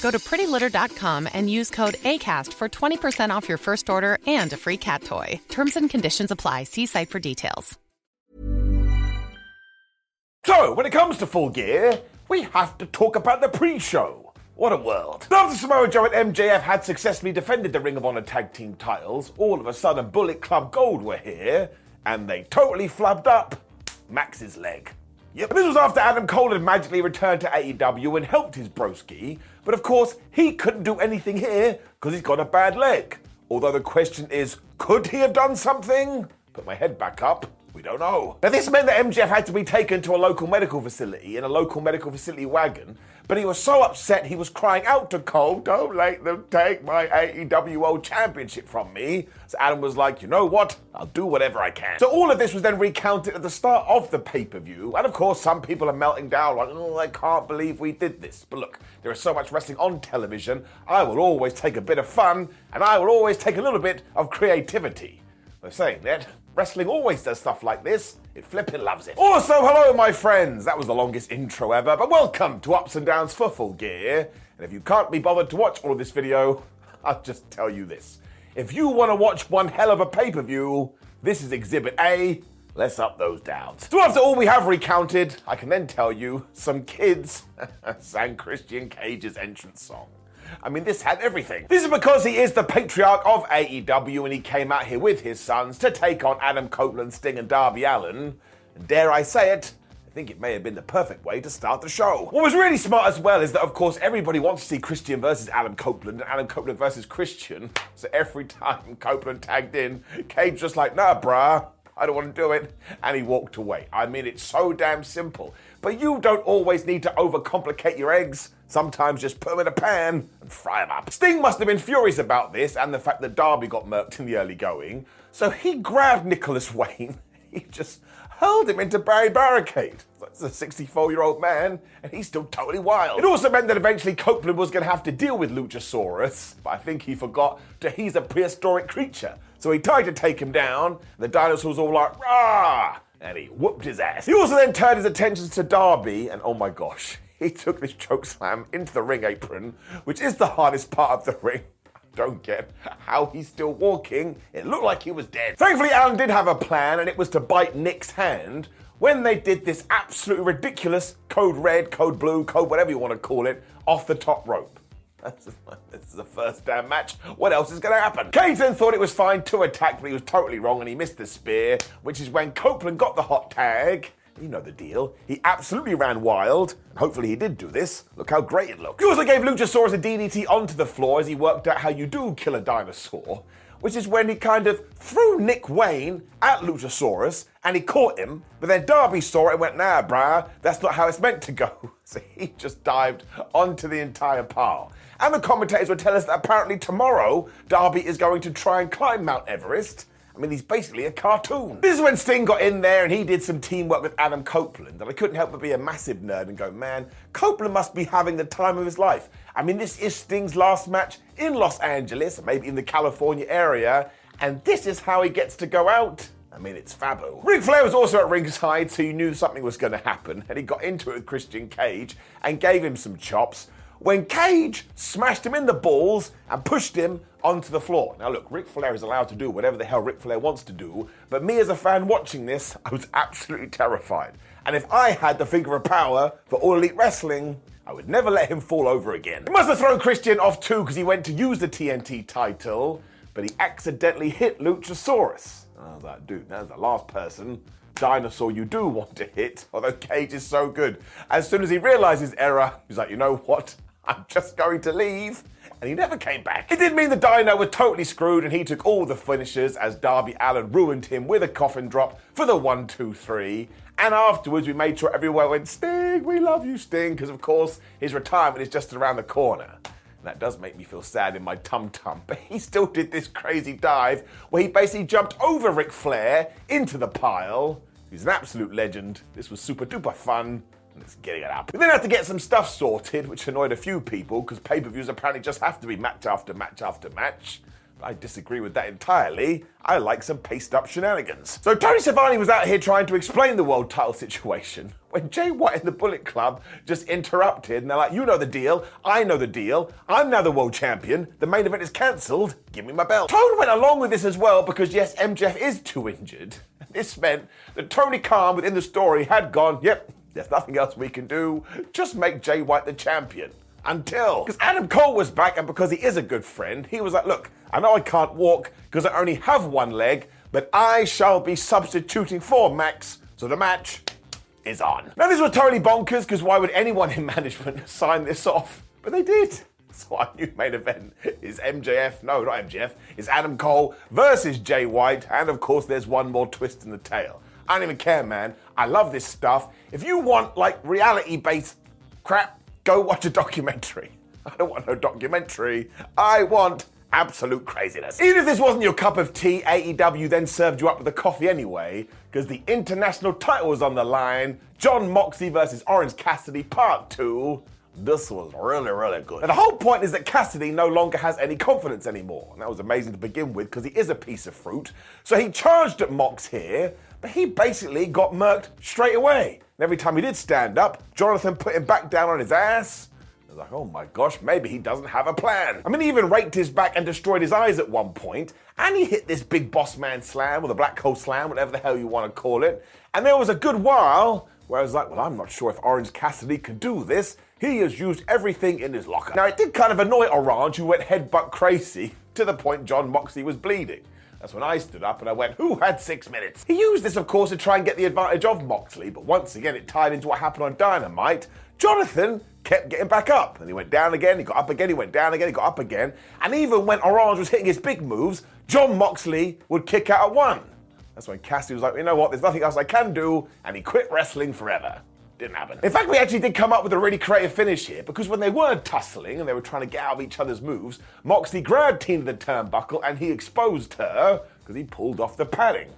Go to prettylitter.com and use code ACAST for 20% off your first order and a free cat toy. Terms and conditions apply. See site for details. So, when it comes to full gear, we have to talk about the pre show. What a world. After Samoa Joe and MJF had successfully defended the Ring of Honor tag team titles, all of a sudden Bullet Club Gold were here, and they totally flubbed up Max's leg. Yep. This was after Adam Cole had magically returned to AEW and helped his broski, but of course he couldn't do anything here because he's got a bad leg. Although the question is, could he have done something? Put my head back up. We don't know. Now, this meant that MJF had to be taken to a local medical facility in a local medical facility wagon, but he was so upset he was crying out to Cole, Don't let them take my AEW World Championship from me. So Adam was like, You know what? I'll do whatever I can. So all of this was then recounted at the start of the pay per view, and of course, some people are melting down, like, Oh, I can't believe we did this. But look, there is so much wrestling on television, I will always take a bit of fun, and I will always take a little bit of creativity. They're saying that wrestling always does stuff like this. It flippin' loves it. Also, hello, my friends. That was the longest intro ever, but welcome to Ups and Downs for Full Gear. And if you can't be bothered to watch all of this video, I'll just tell you this. If you want to watch one hell of a pay per view, this is Exhibit A. Let's up those downs. So, after all we have recounted, I can then tell you some kids sang Christian Cage's entrance song. I mean, this had everything. This is because he is the patriarch of AEW and he came out here with his sons to take on Adam Copeland, Sting, and Darby Allin. And dare I say it, I think it may have been the perfect way to start the show. What was really smart as well is that, of course, everybody wants to see Christian versus Adam Copeland and Adam Copeland versus Christian. So every time Copeland tagged in, Cage just like, nah, bruh. I don't want to do it. And he walked away. I mean, it's so damn simple. But you don't always need to overcomplicate your eggs. Sometimes just put them in a pan and fry them up. Sting must have been furious about this and the fact that Darby got murked in the early going. So he grabbed Nicholas Wayne. He just hurled him into Barry Barricade. That's a 64 year old man, and he's still totally wild. It also meant that eventually Copeland was going to have to deal with Luchasaurus, but I think he forgot that he's a prehistoric creature. So he tried to take him down, and the dinosaurs all like, rah! And he whooped his ass. He also then turned his attention to Darby, and oh my gosh, he took this choke slam into the ring apron, which is the hardest part of the ring. Don't get how he's still walking. It looked like he was dead. Thankfully, Allin did have a plan, and it was to bite Nick's hand when they did this absolutely ridiculous code red, code blue, code whatever you want to call it, off the top rope. This is the first damn match. What else is going to happen? Cage then thought it was fine to attack, but he was totally wrong and he missed the spear, which is when Copeland got the hot tag. You know the deal. He absolutely ran wild, and hopefully he did do this. Look how great it looks. He also gave Luchasaurus a DDT onto the floor as he worked out how you do kill a dinosaur, which is when he kind of threw Nick Wayne at Luchasaurus and he caught him, but then Darby saw it and went, nah, brah, that's not how it's meant to go. So he just dived onto the entire pile. And the commentators would tell us that apparently tomorrow Darby is going to try and climb Mount Everest. I mean, he's basically a cartoon. This is when Sting got in there and he did some teamwork with Adam Copeland. And I couldn't help but be a massive nerd and go, man, Copeland must be having the time of his life. I mean, this is Sting's last match in Los Angeles, maybe in the California area, and this is how he gets to go out. I mean, it's Fabo. Ric Flair was also at ringside, so he knew something was going to happen, and he got into it with Christian Cage and gave him some chops. when Cage smashed him in the balls and pushed him onto the floor. Now, look, Ric Flair is allowed to do whatever the hell Ric Flair wants to do, but me as a fan watching this, I was absolutely terrified. And if I had the figure of power for All Elite Wrestling, I would never let him fall over again. He must have thrown Christian off too because he went to use the TNT title, but he accidentally hit Luchasaurus. I was like, dude, that's the last person dinosaur you do want to hit, although Cage is so good. As soon as he realizes error, he's like, you know what? I'm just going to leave. And he never came back. It did mean the Dino was totally screwed and he took all the finishers as Darby Allin ruined him with a coffin drop for the one, two, three. And afterwards, we made sure everyone went, Sting, we love you, Sting, because of course his retirement is just around the corner. And that does make me feel sad in my tum tum, but he still did this crazy dive where he basically jumped over Ric Flair into the pile. He's an absolute legend. This was super duper fun. Let's get it up. We then had to get some stuff sorted, which annoyed a few people because pay per views apparently just have to be match after match after match. I disagree with that entirely. I like some paced up shenanigans. So Tony Schiavone was out here trying to explain the world title situation when Jay White and the Bullet Club just interrupted and they're like, You know the deal, I know the deal, I'm now the world champion, the main event is cancelled, give me my belt. Tony went along with this as well because yes, MJF is too injured. This meant that Tony Khan within the story had gone, Yep, there's nothing else we can do, just make Jay White the champion until because Adam Cole was back and because he is a good friend, he was like, "Look, I know I can't walk because I only have one leg, but I shall be substituting for Max, so the match is on." Now this was totally bonkers because why would anyone in management sign this off? But they did. So our new main event is MJF, no, not MJF, it's Adam Cole versus Jay White, and of course there's one more twist in the tale. I don't even care, man. I love this stuff. If you want like reality-based crap, go watch a documentary. I don't want no documentary. I want absolute craziness. Even if this wasn't your cup of tea, AEW then served you up with a coffee anyway, because the international title was on the line. Jon Moxley versus Orange Cassidy, part two. This was really, really good. Now, the whole point is that Cassidy no longer has any confidence anymore. And that was amazing to begin with because he is a piece of fruit. So he charged at Mox here, but he basically got murked straight away. And every time he did stand up, Jonathan put him back down on his ass. I was like, oh my gosh, maybe he doesn't have a plan. I mean, he even raked his back and destroyed his eyes at one point, and he hit this big boss man slam or the black hole slam, whatever the hell you want to call it. And there was a good while where I was like, well, I'm not sure if Orange Cassidy can do this. He has used everything in his locker. Now, it did kind of annoy Orange, who went headbutt crazy to the point Jon Moxley was bleeding. That's when I stood up and I went, Who had six minutes? He used this, of course, to try and get the advantage of Moxley, but once again, it tied into what happened on Dynamite. Jonathan kept getting back up. And he went down again, he got up again, he went down again, he got up again. And even when Orange was hitting his big moves, Jon Moxley would kick out at one. That's when Cassidy was like, you know what, there's nothing else I can do, and he quit wrestling forever. Didn't happen. In fact, we actually did come up with a really creative finish here because when they were tussling and they were trying to get out of each other's moves, Moxley grabbed Tina the turnbuckle and he exposed her because he pulled off the padding.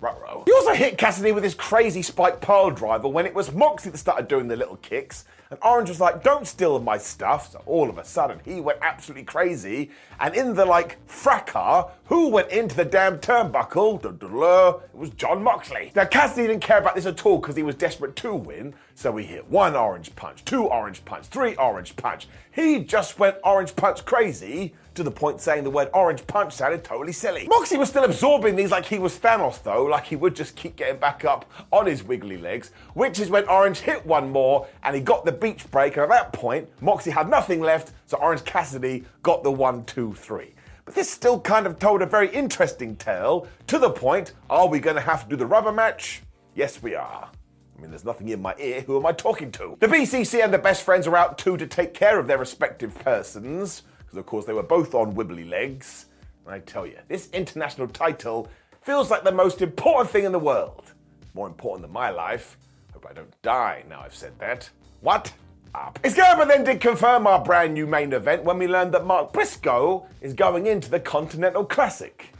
Ruh-roh. He also hit Cassidy with his crazy spike pile driver when it was Moxley that started doing the little kicks. And Orange was like, don't steal my stuff. So all of a sudden, he went absolutely crazy. And in the like fracas, who went into the damn turnbuckle? It was Jon Moxley. Now, Cassidy didn't care about this at all because he was desperate to win. So he hit one orange punch, two orange punch, three orange punch. He just went orange punch crazy to the point saying the word orange punch sounded totally silly. Moxie was still absorbing these like he was Thanos though, like he would just keep getting back up on his wiggly legs, which is when Orange hit one more and he got the beach break, and at that point, Moxie had nothing left, so Orange Cassidy got the one, two, three. But this still kind of told a very interesting tale to the point are we going to have to do the rubber match? Yes, we are. I mean, there's nothing in my ear. Who am I talking to? The BCC and the best friends are out too to take care of their respective persons because of course they were both on wibbly legs. And I tell you, this international title feels like the most important thing in the world. More important than my life. Hope I don't die now I've said that. What? Up. Excalibur then did confirm our brand new main event when we learned that Mark Briscoe is going into the Continental Classic.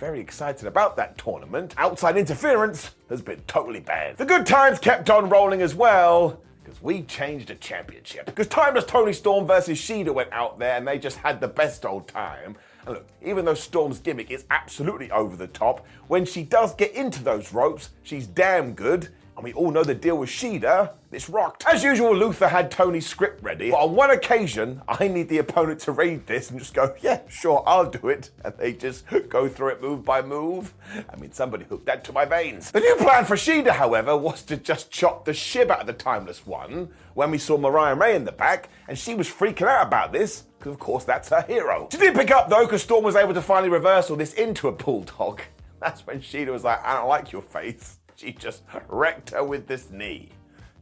Very excited about that tournament. Outside interference has been totally bad. The good times kept on rolling as well because we changed the championship. Because Timeless Toni Storm versus Shida went out there and they just had the best old time. And look, even though Storm's gimmick is absolutely over the top, when she does get into those ropes, she's damn good. And we all know the deal with Shida This rocked. As usual, Luther had Toni's script ready, but on one occasion, I need the opponent to read this and just go, yeah, sure, I'll do it. And they just go through it move by move. I mean, somebody hooked that to my veins. The new plan for Shida, however, was to just chop the shib out of the Timeless One when we saw Mariah May in the back, and she was freaking out about this, because of course that's her hero. She did pick up though, because Storm was able to finally reverse all this into a bulldog. That's when Shida was like, I don't like your face. She just wrecked her with this knee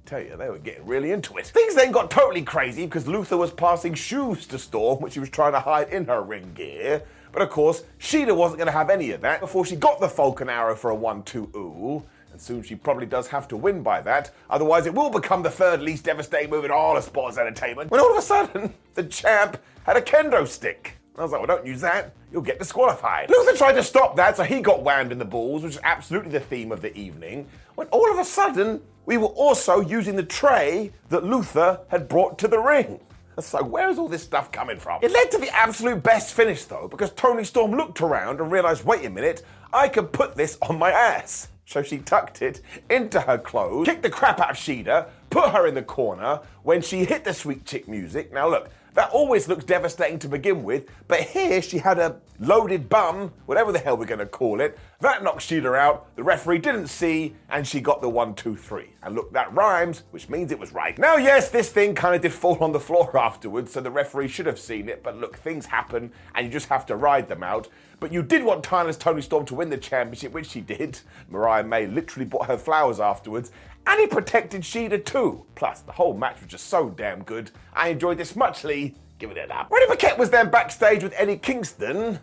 tell you, they were getting really into it. Things then got totally crazy because Luther was passing shoes to Storm, which she was trying to hide in her ring gear. But of course, Shida wasn't going to have any of that before she got the Falcon Arrow for a 1 2 ooh. And soon she probably does have to win by that, otherwise, it will become the third least devastating move in all of sports entertainment. When all of a sudden, the champ had a kendo stick. I was like, well, don't use that. You'll get disqualified. Luther tried to stop that, so he got whammed in the balls, which is absolutely the theme of the evening. When all of a sudden, we were also using the tray that Luther had brought to the ring. So where's all this stuff coming from? It led to the absolute best finish though, because Toni Storm looked around and realized, wait a minute, I can put this on my ass. So she tucked it into her clothes, kicked the crap out of Shida, put her in the corner when she hit the sweet chick music. Now look, that always looks devastating to begin with, but here she had a loaded bum, whatever the hell we're going to call it. That knocked Shida out, the referee didn't see, and she got the one, two, three. And look, that rhymes, which means it was right. Now, yes, this thing kind of did fall on the floor afterwards, so the referee should have seen it, but look, things happen, and you just have to ride them out. But you did want Timeless Toni Storm to win the championship, which she did. Mariah May literally bought her flowers afterwards, and he protected Shida too. Plus, the whole match was just so damn good. I enjoyed this muchly. Give it up. Renee Paquette was then backstage with Eddie Kingston,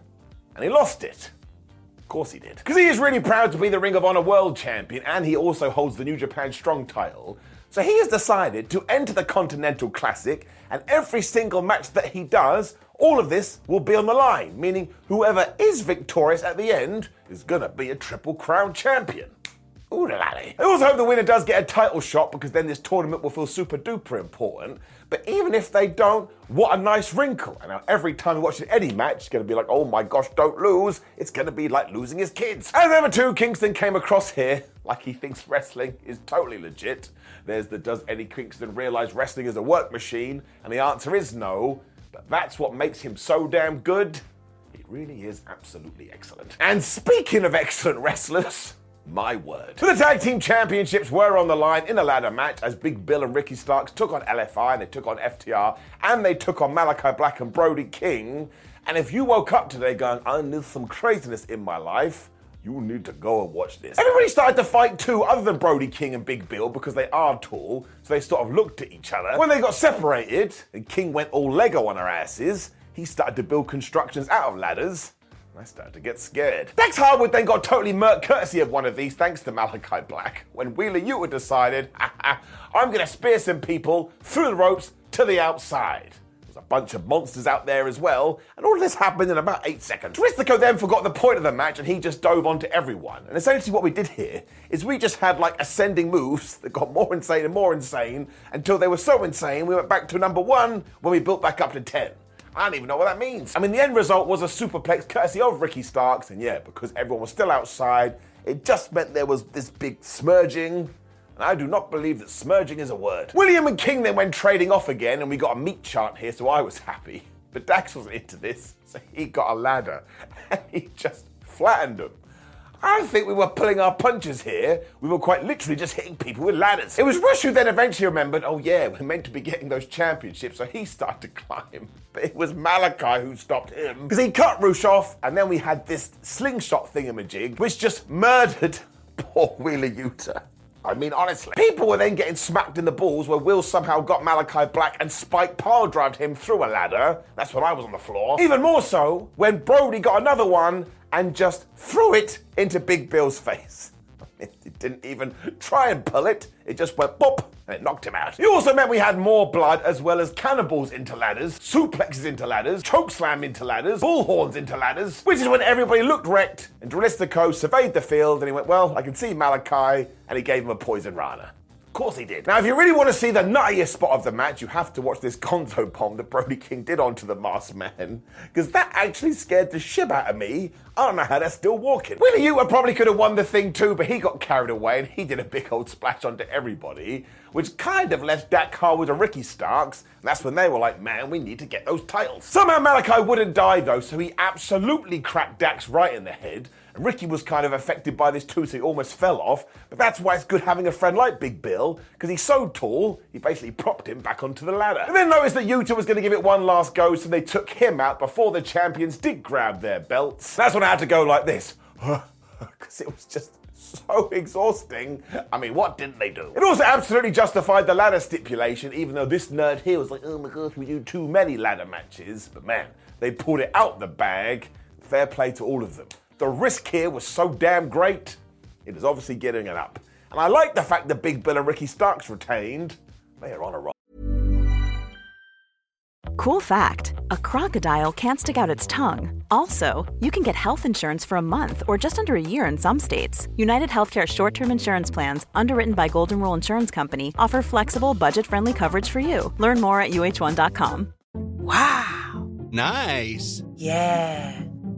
and he lost it. Of course he did. Because he is really proud to be the Ring of Honor World Champion, and he also holds the New Japan Strong title. So he has decided to enter the Continental Classic, and every single match that he does, all of this will be on the line, meaning whoever is victorious at the end is gonna be a Triple Crown champion. Ooh, I also hope the winner does get a title shot because then this tournament will feel super duper important. But even if they don't, what a nice wrinkle. And now every time you watch an Eddie match, it's going to be like, oh my gosh, don't lose. It's going to be like losing his kids. As ever, too, Kingston came across here like he thinks wrestling is totally legit. There's the does Eddie Kingston realize wrestling is a work machine? And the answer is no. But that's what makes him so damn good. It really is absolutely excellent. And speaking of excellent wrestlers, my word. The tag team championships were on the line in a ladder match as Big Bill and Ricky Starks took on LFI, and they took on FTR, and they took on Malakai Black and Brody King. And if you woke up today going, I need some craziness in my life, you need to go and watch this. Everybody started to fight too, other than Brody King and Big Bill, because they are tall, so they sort of looked at each other. When they got separated, and King went all Lego on her asses, he started to build constructions out of ladders. I started to get scared. Dax Harwood then got totally murked courtesy of one of these thanks to Malakai Black when Wheeler Yuta decided, I'm gonna spear some people through the ropes to the outside. Bunch of monsters out there as well, and all of this happened in about eight seconds. Dralistico then forgot the point of the match and he just dove onto everyone. And essentially what we did here is we just had like ascending moves that got more insane and more insane until they were so insane we went back to number one when we built back up to 10. I don't even know what that means. I mean, the end result was a superplex courtesy of Ricky Starks, and yeah, because everyone was still outside, it just meant there was this big smurging. And I do not believe that smirging is a word. William and King then went trading off again, and we got a meat chart here, so I was happy. But Dax wasn't into this, so he got a ladder and he just flattened them. I think we were pulling our punches here. We were quite literally just hitting people with ladders. It was Rush who then eventually remembered, oh yeah, we're meant to be getting those championships, so he started to climb. But it was Malakai who stopped him. Because he cut Rush off, and then we had this slingshot thingamajig, which just murdered poor Wheeler Yuta. I mean, honestly. People were then getting smacked in the balls where Will somehow got Malakai Black and Spike pile drived him through a ladder. That's when I was on the floor. Even more so when Brody got another one and just threw it into Big Bill's face. Didn't even try and pull it, it just went pop and it knocked him out. It also meant we had more blood as well as cannibals into ladders, suplexes into ladders, choke slam into ladders, bullhorns into ladders, which is when everybody looked wrecked and Dralistico surveyed the field and he went, Well, I can see Malakai, and he gave him a poison rana. Course he did. Now, if you really want to see the nuttiest spot of the match, you have to watch this gonzo bomb that Brody King did onto the masked man, because that actually scared the shit out of me. I don't know how they're still walking. Wheeler Yuta probably could have won the thing too, but he got carried away and he did a big old splash onto everybody, which kind of left Dax Harwood and Ricky Starks. And that's when they were like, man, we need to get those titles. Somehow Malakai wouldn't die though, so he absolutely cracked Dax right in the head. Ricky was kind of affected by this too, so he almost fell off. But that's why it's good having a friend like Big Bill, because he's so tall, he basically propped him back onto the ladder. And then noticed that Yuta was going to give it one last go, so they took him out before the champions did grab their belts. That's when I had to go like this, because it was just so exhausting. I mean, what didn't they do? It also absolutely justified the ladder stipulation, even though this nerd here was like, oh my gosh, we do too many ladder matches. But man, they pulled it out the bag. Fair play to all of them. The risk here was so damn great, it is obviously getting it up. And I like the fact that Big Bill and Ricky Starks retained. They are on a roll. Cool fact a crocodile can't stick out its tongue. Also, you can get health insurance for a month or just under a year in some states. United Healthcare short term insurance plans, underwritten by Golden Rule Insurance Company, offer flexible, budget friendly coverage for you. Learn more at uh1.com. Wow. Nice. Yeah.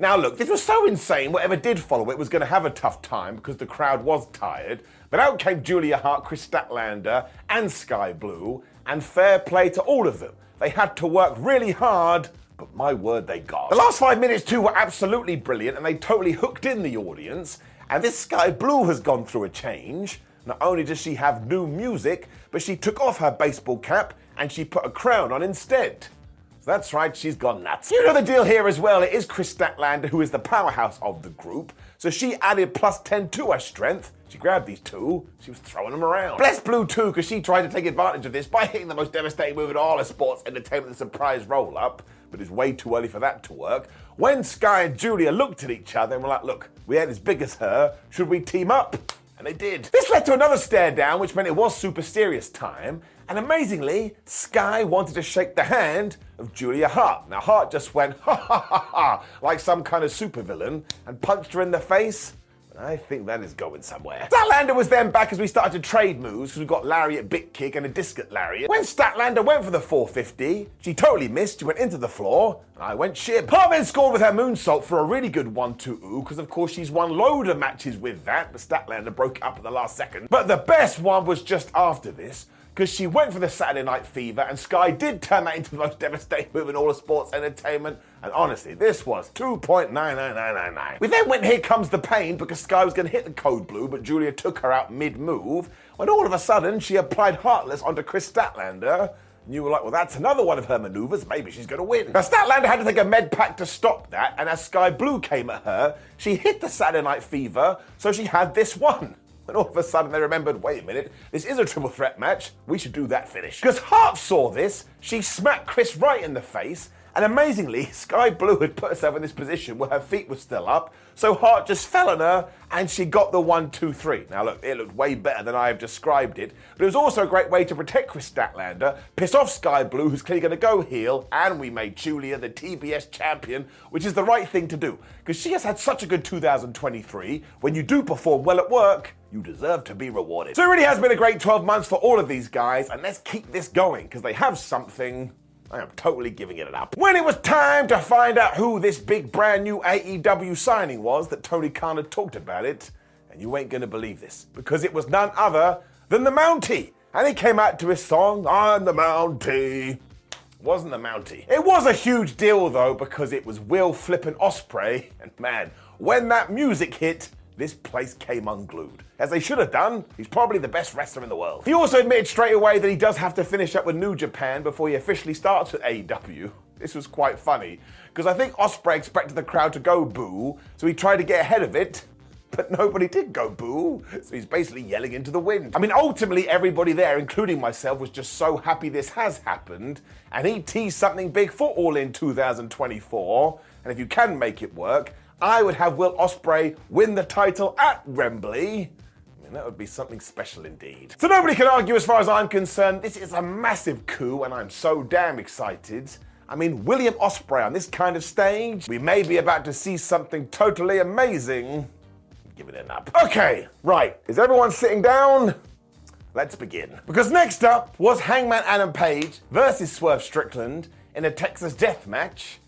Now, look, this was so insane, whatever did follow it was going to have a tough time because the crowd was tired. But out came Julia Hart, Kris Statlander, and Skye Blue, and fair play to all of them. They had to work really hard, but my word, they got. The last five minutes, too, were absolutely brilliant, and they totally hooked in the audience. And this Skye Blue has gone through a change. Not only does she have new music, but she took off her baseball cap and she put a crown on instead. That's right, she's gone nuts. You know the deal here as well. It is Kris Statlander who is the powerhouse of the group. So she added plus 10 to her strength. She grabbed these two, she was throwing them around. Bless Blue too, because she tried to take advantage of this by hitting the most devastating move in all of sports entertainment, the surprise roll up. But it's way too early for that to work. When Skye and Julia looked at each other and were like, look, we ain't as big as her, should we team up? And they did. This led to another stare down, which meant it was super serious time. And amazingly, Skye wanted to shake the hand of Julia Hart. Now, Hart just went, ha ha ha ha, like some kind of supervillain, and punched her in the face. I think that is going somewhere. Statlander was then back as we started to trade moves because we got Lariat, Big Kick, and a disc at Lariat. When Statlander went for the 450, she totally missed. She went into the floor, and I went ship. Hart scored with her moonsault for a really good 1-2 because of course she's won load of matches with that, but Statlander broke it up at the last second. But the best one was just after this because she went for the Saturday Night Fever, and Skye did turn that into the most devastating move in all of sports entertainment. And honestly, this was 2.99999. We then went Here Comes the Pain because Skye was going to hit the code blue, but Julia took her out mid move. When all of a sudden she applied Heartless onto Kris Statlander. And you were like, well, that's another one of her maneuvers. Maybe she's going to win. Now, Statlander had to take a med pack to stop that, and as Skye Blue came at her, she hit the Saturday Night Fever, so she had this one. And all of a sudden they remembered, wait a minute, this is a triple threat match. We should do that finish. Because Hart saw this, she smacked Kris right in the face, and amazingly, Skye Blue had put herself in this position where her feet were still up, so Hart just fell on her and she got the one, two, three. Now, look, it looked way better than I have described it, but it was also a great way to protect Kris Statlander, piss off Skye Blue, who's clearly going to go heel, and we made Julia the TBS champion, which is the right thing to do, because she has had such a good 2023. When you do perform well at work, you deserve to be rewarded. So it really has been a great 12 months for all of these guys, and let's keep this going, because they have something I am totally giving it up. When it was time to find out who this big brand new AEW signing was that Tony Khan had talked about it, and you ain't gonna believe this, because it was none other than the Mountie. And he came out to his song, I'm the Mountie. Wasn't the Mountie. It was a huge deal though, because it was Will Flippin' Ospreay, and man, when that music hit, this place came unglued. As they should have done, he's probably the best wrestler in the world. He also admitted straight away that he does have to finish up with New Japan before he officially starts with AEW. This was quite funny, because I think Ospreay expected the crowd to go boo, so he tried to get ahead of it, but nobody did go boo, so he's basically yelling into the wind. I mean, ultimately, everybody there, including myself, was just so happy this has happened, and he teased something big for All In 2024, and if you can make it work, I would have Will Ospreay win the title at Wembley. I mean, that would be something special indeed. So nobody can argue as far as I'm concerned. This is a massive coup, and I'm so damn excited. I mean, William Ospreay on this kind of stage, we may be about to see something totally amazing. Give it an up. Okay, right. Is everyone sitting down? Let's begin. Because next up was Hangman Adam Page versus Swerve Strickland in a Texas death match.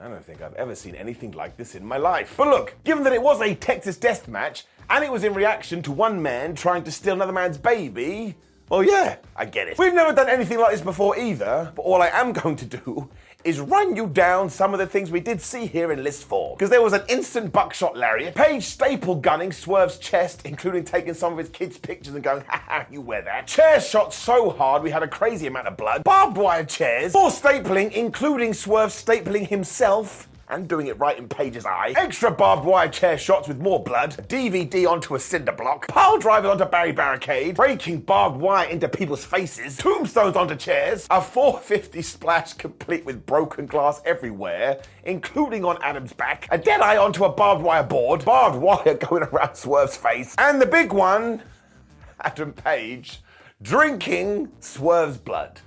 I don't think I've ever seen anything like this in my life. But look, given that it was a Texas death match and it was in reaction to one man trying to steal another man's baby, well, yeah, I get it. We've never done anything like this before either, but all I am going to do is run you down some of the things we did see here in list four. Because there was an instant buckshot lariat, Page staple gunning Swerve's chest, including taking some of his kids' pictures and going, haha, you wear that. Chair shot so hard we had a crazy amount of blood. Barbed wire chairs, more stapling, including Swerve stapling himself and doing it right in Page's eye. Extra barbed wire chair shots with more blood. A DVD onto a cinder block. Pile drivers onto Barry Barricade. Breaking barbed wire into people's faces. Tombstones onto chairs. A 450 splash complete with broken glass everywhere, including on Adam's back. A dead eye onto a barbed wire board. Barbed wire going around Swerve's face. And the big one, Adam Page drinking Swerve's blood.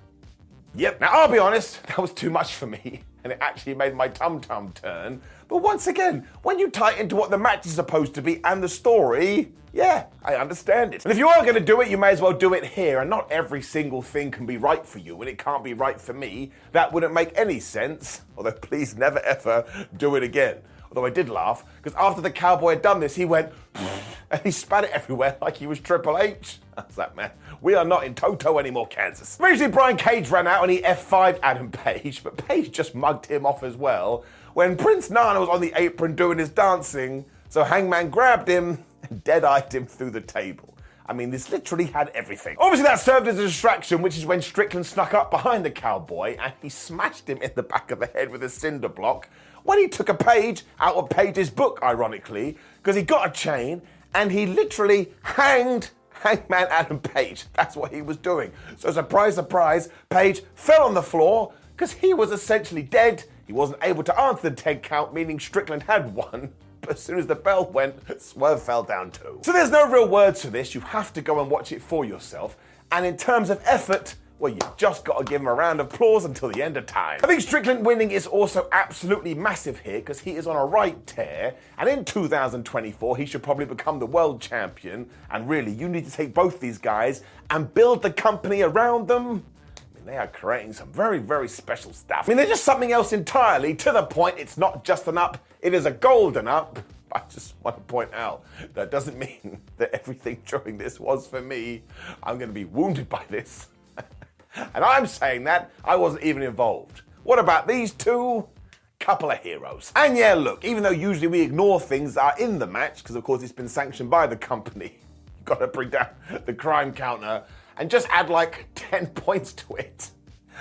Yep. Now, I'll be honest, that was too much for me, and it actually made my tum tum turn. But once again, when you tie it into what the match is supposed to be and the story, yeah, I understand it. And if you are going to do it, you may as well do it here, and not every single thing can be right for you, and it can't be right for me. That wouldn't make any sense. Although, please never ever do it again. Although I did laugh, because after the cowboy had done this, he went and he spat it everywhere like he was Triple H. That's that man. We are not in Toto anymore, Kansas. Eventually, Brian Cage ran out and he F5'd Adam Page, but Page just mugged him off as well when Prince Nana was on the apron doing his dancing. So Hangman grabbed him and dead eyed him through the table. I mean, this literally had everything. Obviously, that served as a distraction, which is when Strickland snuck up behind the cowboy and he smashed him in the back of the head with a cinder block when he took a page out of Page's book, ironically, because he got a chain and he literally hanged Hangman Adam Page. That's what he was doing. So, surprise, surprise, Page fell on the floor because he was essentially dead. He wasn't able to answer the 10 count, meaning Strickland had won. But as soon as the bell went, Swerve fell down too. So there's no real words for this. You have to go and watch it for yourself. And in terms of effort, well, you've just got to give him a round of applause until the end of time. I think Strickland winning is also absolutely massive here because he is on a right tear, and in 2024 he should probably become the world champion. And really, you need to take both these guys and build the company around them. I mean, they are creating some very, very special stuff. I mean, they're just something else entirely. To the point, it's not just an up; it is a golden up. I just want to point out that doesn't mean that everything during this was for me. I'm going to be wounded by this. And I'm saying that I wasn't even involved. What about these two? Couple of heroes. And yeah, look, even though usually we ignore things that are in the match, because of course it's been sanctioned by the company, you've got to bring down the crime counter and just add like 10 points to it.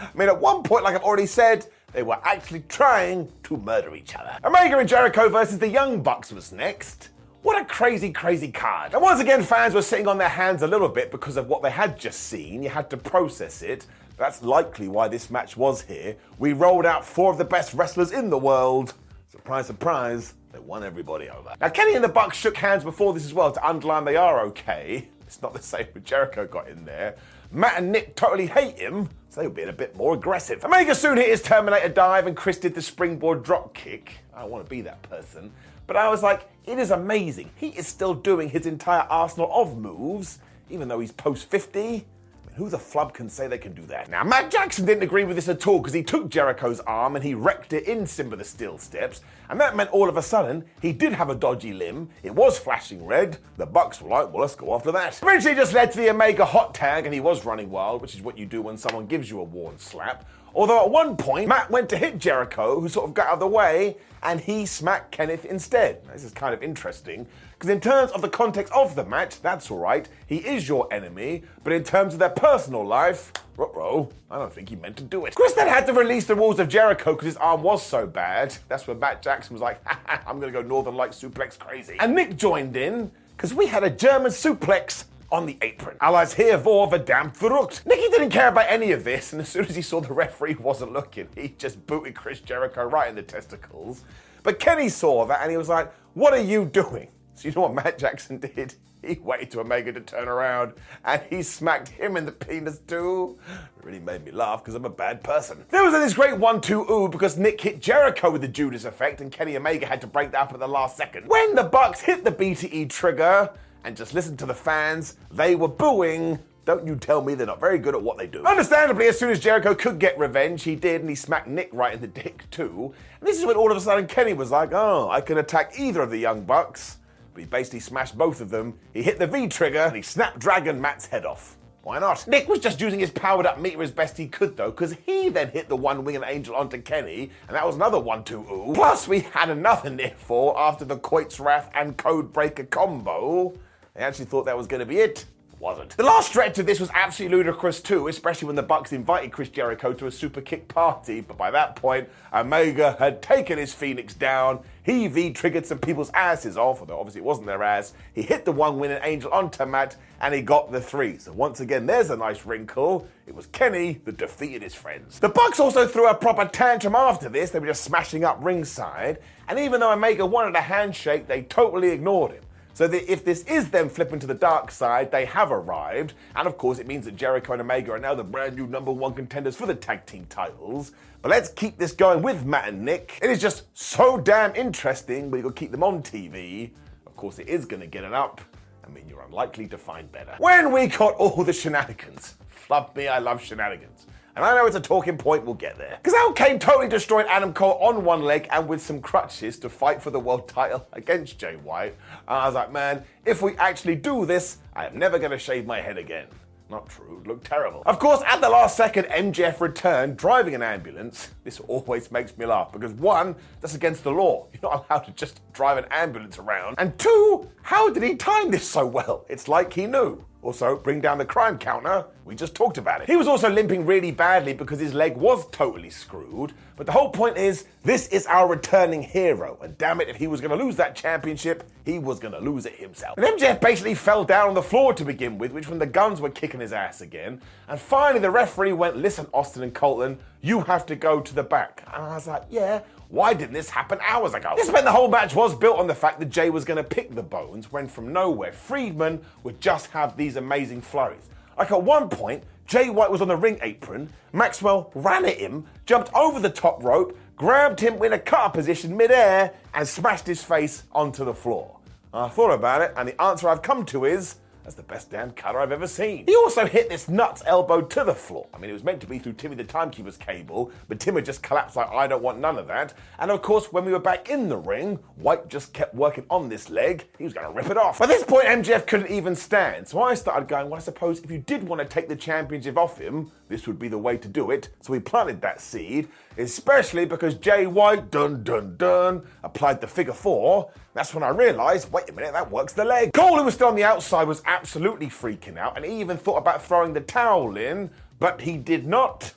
I mean, at one point, like I've already said, they were actually trying to murder each other. Omega and Jericho versus the Young Bucks was next. What a crazy, crazy card. And once again, fans were sitting on their hands a little bit because of what they had just seen. You had to process it. That's likely why this match was here. We rolled out four of the best wrestlers in the world. Surprise, surprise, they won everybody over. Now, Kenny and the Bucks shook hands before this as well to underline they are okay. It's not the same when Jericho got in there. Matt and Nick totally hate him, so they were being a bit more aggressive. Omega soon hit his Terminator dive, and Chris did the springboard drop kick. I don't want to be that person. But I was like, it is amazing. He is still doing his entire arsenal of moves, even though he's post 50. Who the flub can say they can do that? Now, Matt Jackson didn't agree with this at all because he took Jericho's arm and he wrecked it in Simba the Steel Steps, and that meant all of a sudden he did have a dodgy limb. It was flashing red. The Bucks were like, well, let's go after that. Eventually, just led to the Omega hot tag, and he was running wild, which is what you do when someone gives you a worn slap. Although at one point, Matt went to hit Jericho, who sort of got out of the way, and he smacked Kenneth instead. This is kind of interesting, because in terms of the context of the match, that's alright. He is your enemy, but in terms of their personal life, ruh I don't think he meant to do it. Chris then had to release the walls of Jericho because his arm was so bad. That's when Matt Jackson was like, I'm gonna go Northern Light suplex crazy. And Nick joined in, because we had a German suplex on the apron. Allies here for verdammt verrückt. Nicky didn't care about any of this, and as soon as he saw the referee wasn't looking, he just booted Chris Jericho right in the testicles. But Kenny saw that and he was like, What are you doing? So you know what Matt Jackson did? He waited to Omega to turn around and he smacked him in the penis too. It really made me laugh because I'm a bad person. There was this great 1 2 ooh because Nick hit Jericho with the Judas effect and Kenny Omega had to break that up at the last second. When the Bucks hit the BTE trigger, and just listen to the fans. They were booing. Don't you tell me they're not very good at what they do. Understandably, as soon as Jericho could get revenge, he did, and he smacked Nick right in the dick too. And this is when all of a sudden Kenny was like, oh, I can attack either of the Young Bucks. But he basically smashed both of them. He hit the V trigger, and he snapped Dragon Matt's head off. Why not? Nick was just using his powered up meter as best he could, though, because he then hit the one winged angel onto Kenny, and that was another one two ooh. Plus, we had another near fall after the Quoit's Wrath and Codebreaker combo. I actually thought that was going to be it. Wasn't. The last stretch of this was absolutely ludicrous too, especially when the Bucks invited Chris Jericho to a super kick party. But by that point, Omega had taken his Phoenix down. He V triggered some people's asses off, although obviously it wasn't their ass. He hit the one winning angel onto Matt, and he got the three. So once again, there's a nice wrinkle. It was Kenny that defeated his friends. The Bucks also threw a proper tantrum after this. They were just smashing up ringside, and even though Omega wanted a handshake, they totally ignored him. So that if this is them flipping to the dark side, they have arrived. And of course, it means that Jericho and Omega are now the brand new number one contenders for the tag team titles. But let's keep this going with Matt and Nick. It is just so damn interesting, but you gotta keep them on TV. Of course, it is gonna get it up. I mean, you're unlikely to find better. When we got all the shenanigans, flub me, I love shenanigans. And I know it's a talking point, we'll get there. Because Al Kane totally destroyed Adam Cole on one leg and with some crutches to fight for the world title against Jay White. And I was like, man, if we actually do this, I am never going to shave my head again. Not true, it looked terrible. Of course, at the last second, MJF returned driving an ambulance. This always makes me laugh because one, that's against the law. You're not allowed to just drive an ambulance around. And two, how did he time this so well? It's like he knew. Also, bring down the crime counter. We just talked about it. He was also limping really badly because his leg was totally screwed. But the whole point is, this is our returning hero. And damn it, if he was going to lose that championship, he was going to lose it himself. And MJF basically fell down on the floor to begin with, which when the guns were kicking his ass again. And finally, the referee went, Listen, Austin and Colton, you have to go to the back. And I was like, Yeah, why didn't this happen hours ago? This meant the whole match was built on the fact that Jay was going to pick the bones when from nowhere Friedman would just have these amazing flurries. Like at one point, Jay White was on the ring apron, Maxwell ran at him, jumped over the top rope, grabbed him in a cutter position midair, and smashed his face onto the floor. I thought about it, and the answer I've come to is that's the best damn cutter I've ever seen. He also hit this nuts elbow to the floor. I mean, it was meant to be through Timmy the Timekeeper's cable, but Timmy just collapsed like, I don't want none of that. And of course, when we were back in the ring, White just kept working on this leg. He was going to rip it off. By this point, MJF couldn't even stand. So I started going, well, I suppose if you did want to take the championship off him, this would be the way to do it. So we planted that seed, especially because Jay White, dun dun dun, applied the figure four. That's when I realised, wait a minute, that works the leg. Cole, who was still on the outside, was absolutely freaking out, and he even thought about throwing the towel in, but he did not.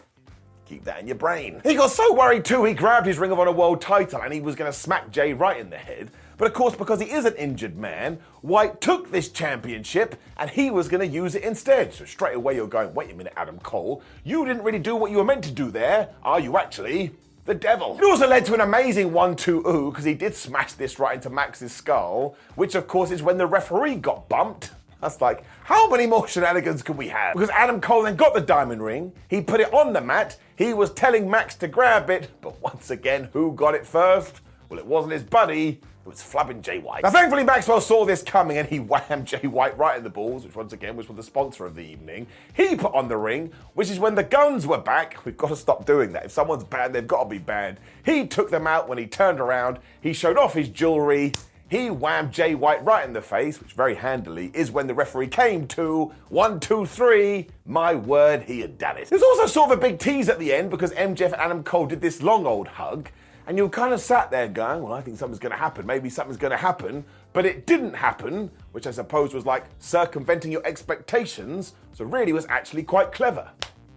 Keep that in your brain. He got so worried too, he grabbed his Ring of Honor World title and he was going to smack Jay right in the head. But of course, because he is an injured man, White took this championship and he was going to use it instead. So straight away you're going, wait a minute, Adam Cole, you didn't really do what you were meant to do there, are you actually? The devil. It also led to an amazing 1 2 ooh because he did smash this right into Max's skull, which of course is when the referee got bumped. That's like, how many more shenanigans could we have? Because Adam Cole then got the diamond ring, he put it on the mat, he was telling Max to grab it, but once again, who got it first? Well, it wasn't his buddy, It was flubbing Jay White. Now, thankfully, Maxwell saw this coming and he whammed Jay White right in the balls, which once again was for the sponsor of the evening. He put on the ring, which is when the guns were back. We've got to stop doing that. If someone's banned, they've got to be banned. He took them out when he turned around. He showed off his jewelry. He whammed Jay White right in the face, which very handily is when the referee came to one, two, three. My word, he had done it. There's also sort of a big tease at the end because MJF and Adam Cole did this long old hug. And you kind of sat there going, well, I think something's going to happen. Maybe something's going to happen. But it didn't happen, which I suppose was like circumventing your expectations. So really was actually quite clever.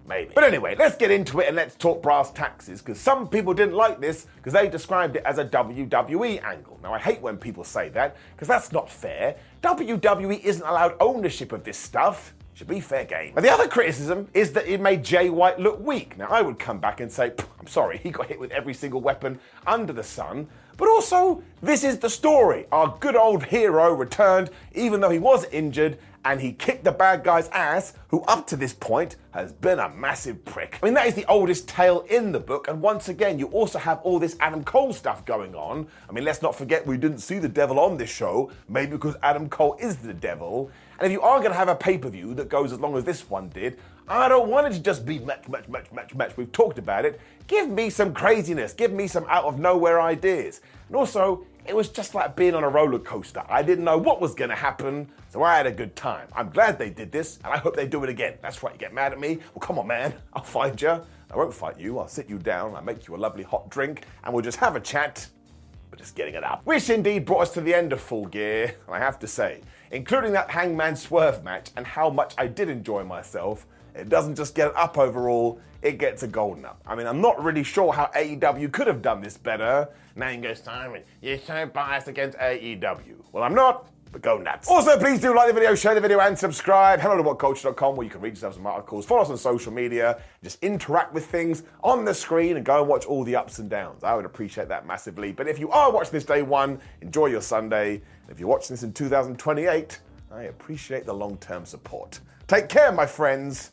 Maybe. But anyway, let's get into it and let's talk brass taxes because some people didn't like this because they described it as a WWE angle. Now, I hate when people say that because that's not fair. WWE isn't allowed ownership of this stuff. Should be fair game. The other criticism is that it made Jay White look weak. Now, I would come back and say, I'm sorry, he got hit with every single weapon under the sun. But also, this is the story. Our good old hero returned, even though he was injured, and he kicked the bad guy's ass, who up to this point has been a massive prick. I mean, that is the oldest tale in the book, and once again, you also have all this Adam Cole stuff going on. I mean, let's not forget we didn't see the devil on this show, maybe because Adam Cole is the devil. And if you are going to have a pay per view that goes as long as this one did, I don't want it to just be match, match, match, match, match. We've talked about it. Give me some craziness. Give me some out of nowhere ideas. And also, it was just like being on a roller coaster. I didn't know what was going to happen, so I had a good time. I'm glad they did this, and I hope they do it again. That's right, you get mad at me? Well, come on, man. I'll find you. I won't fight you. I'll sit you down. I'll make you a lovely hot drink, and we'll just have a chat. But just getting it up. Which indeed brought us to the end of Full Gear, and I have to say, including that Hangman Swerve match and how much I did enjoy myself, it doesn't just get an up overall, it gets a golden up. I mean, I'm not really sure how AEW could have done this better. Now you go, Simon, you're so biased against AEW. Well, I'm not, but go nuts. Also, please do like the video, share the video, and subscribe. Hello to whatculture.com where you can read yourself some articles, follow us on social media, just interact with things on the screen, and go and watch all the ups and downs. I would appreciate that massively. But if you are watching this day one, enjoy your Sunday. If you're watching this in 2028, I appreciate the long term support. Take care, my friends.